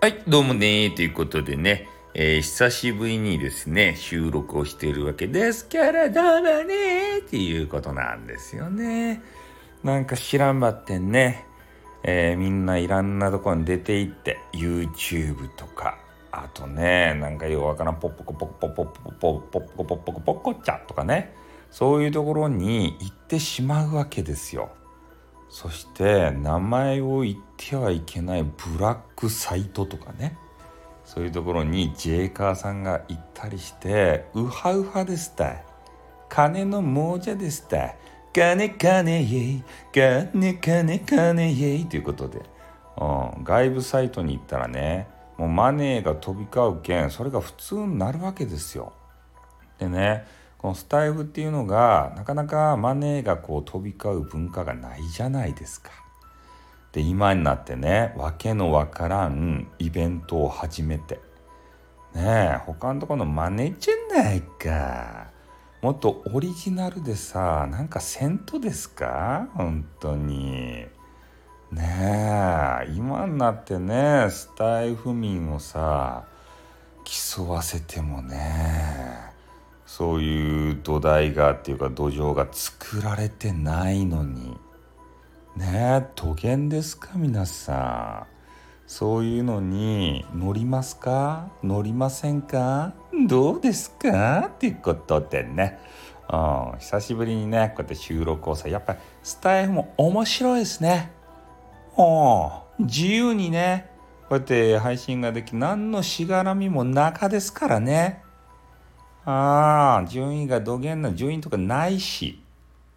はい、どうもねということでね、えー、久しぶりにですね、収録をしているわけですから、どうもねっていうことなんですよね。なんか知らんばってんね、えー、みんないろんなとこに出て行って、YouTube とか、あとね、なんかよくわからん、ポッポコポッポポッポポッポポッポコポッポコポッコチャとかね、そういうところに行ってしまうわけですよ。そして名前を言ってはいけないブラックサイトとかね。そういうところにジェイカーさんが行ったりしてウハウハですた。金の亡者ですた。金金イェイ金金金イェイということで、うん、外部サイトに行ったらねもうマネーが飛び交うけんそれが普通になるわけですよ。でねこのスタイフっていうのがなかなかマネーがこう飛び交う文化がないじゃないですか。で今になってねわけのわからんイベントを始めてねえ他のとこの真似じゃないか。もっとオリジナルでさなんかせんとですか？本当に。ねえ今になってねスタイフ民をさ競わせてもねそういう土台がっていうか土壌が作られてないのに。ねえ都言ですか皆さん。そういうのに乗りますか？乗りませんか？どうですか？っていうことでね、うん、久しぶりにねこうやって収録をさやっぱりスタイルも面白いですね。うん自由にねこうやって配信ができ何のしがらみも中ですからね。ああ、順位が土源の順位とかないし、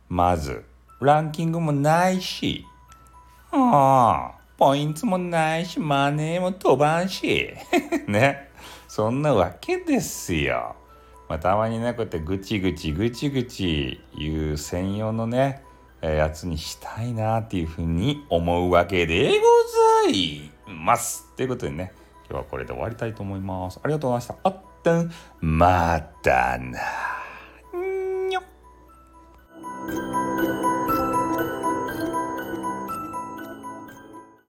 まず、ランキングもないし、ああ、ポイントもないし、マネーも飛ばんし、ね。そんなわけですよ。まあ、たまにね、こうやってぐちぐちぐちぐち言う専用のね、やつにしたいなっていうふうに思うわけでございます。ということでね、今日はこれで終わりたいと思います。ありがとうございました。ったんまたな。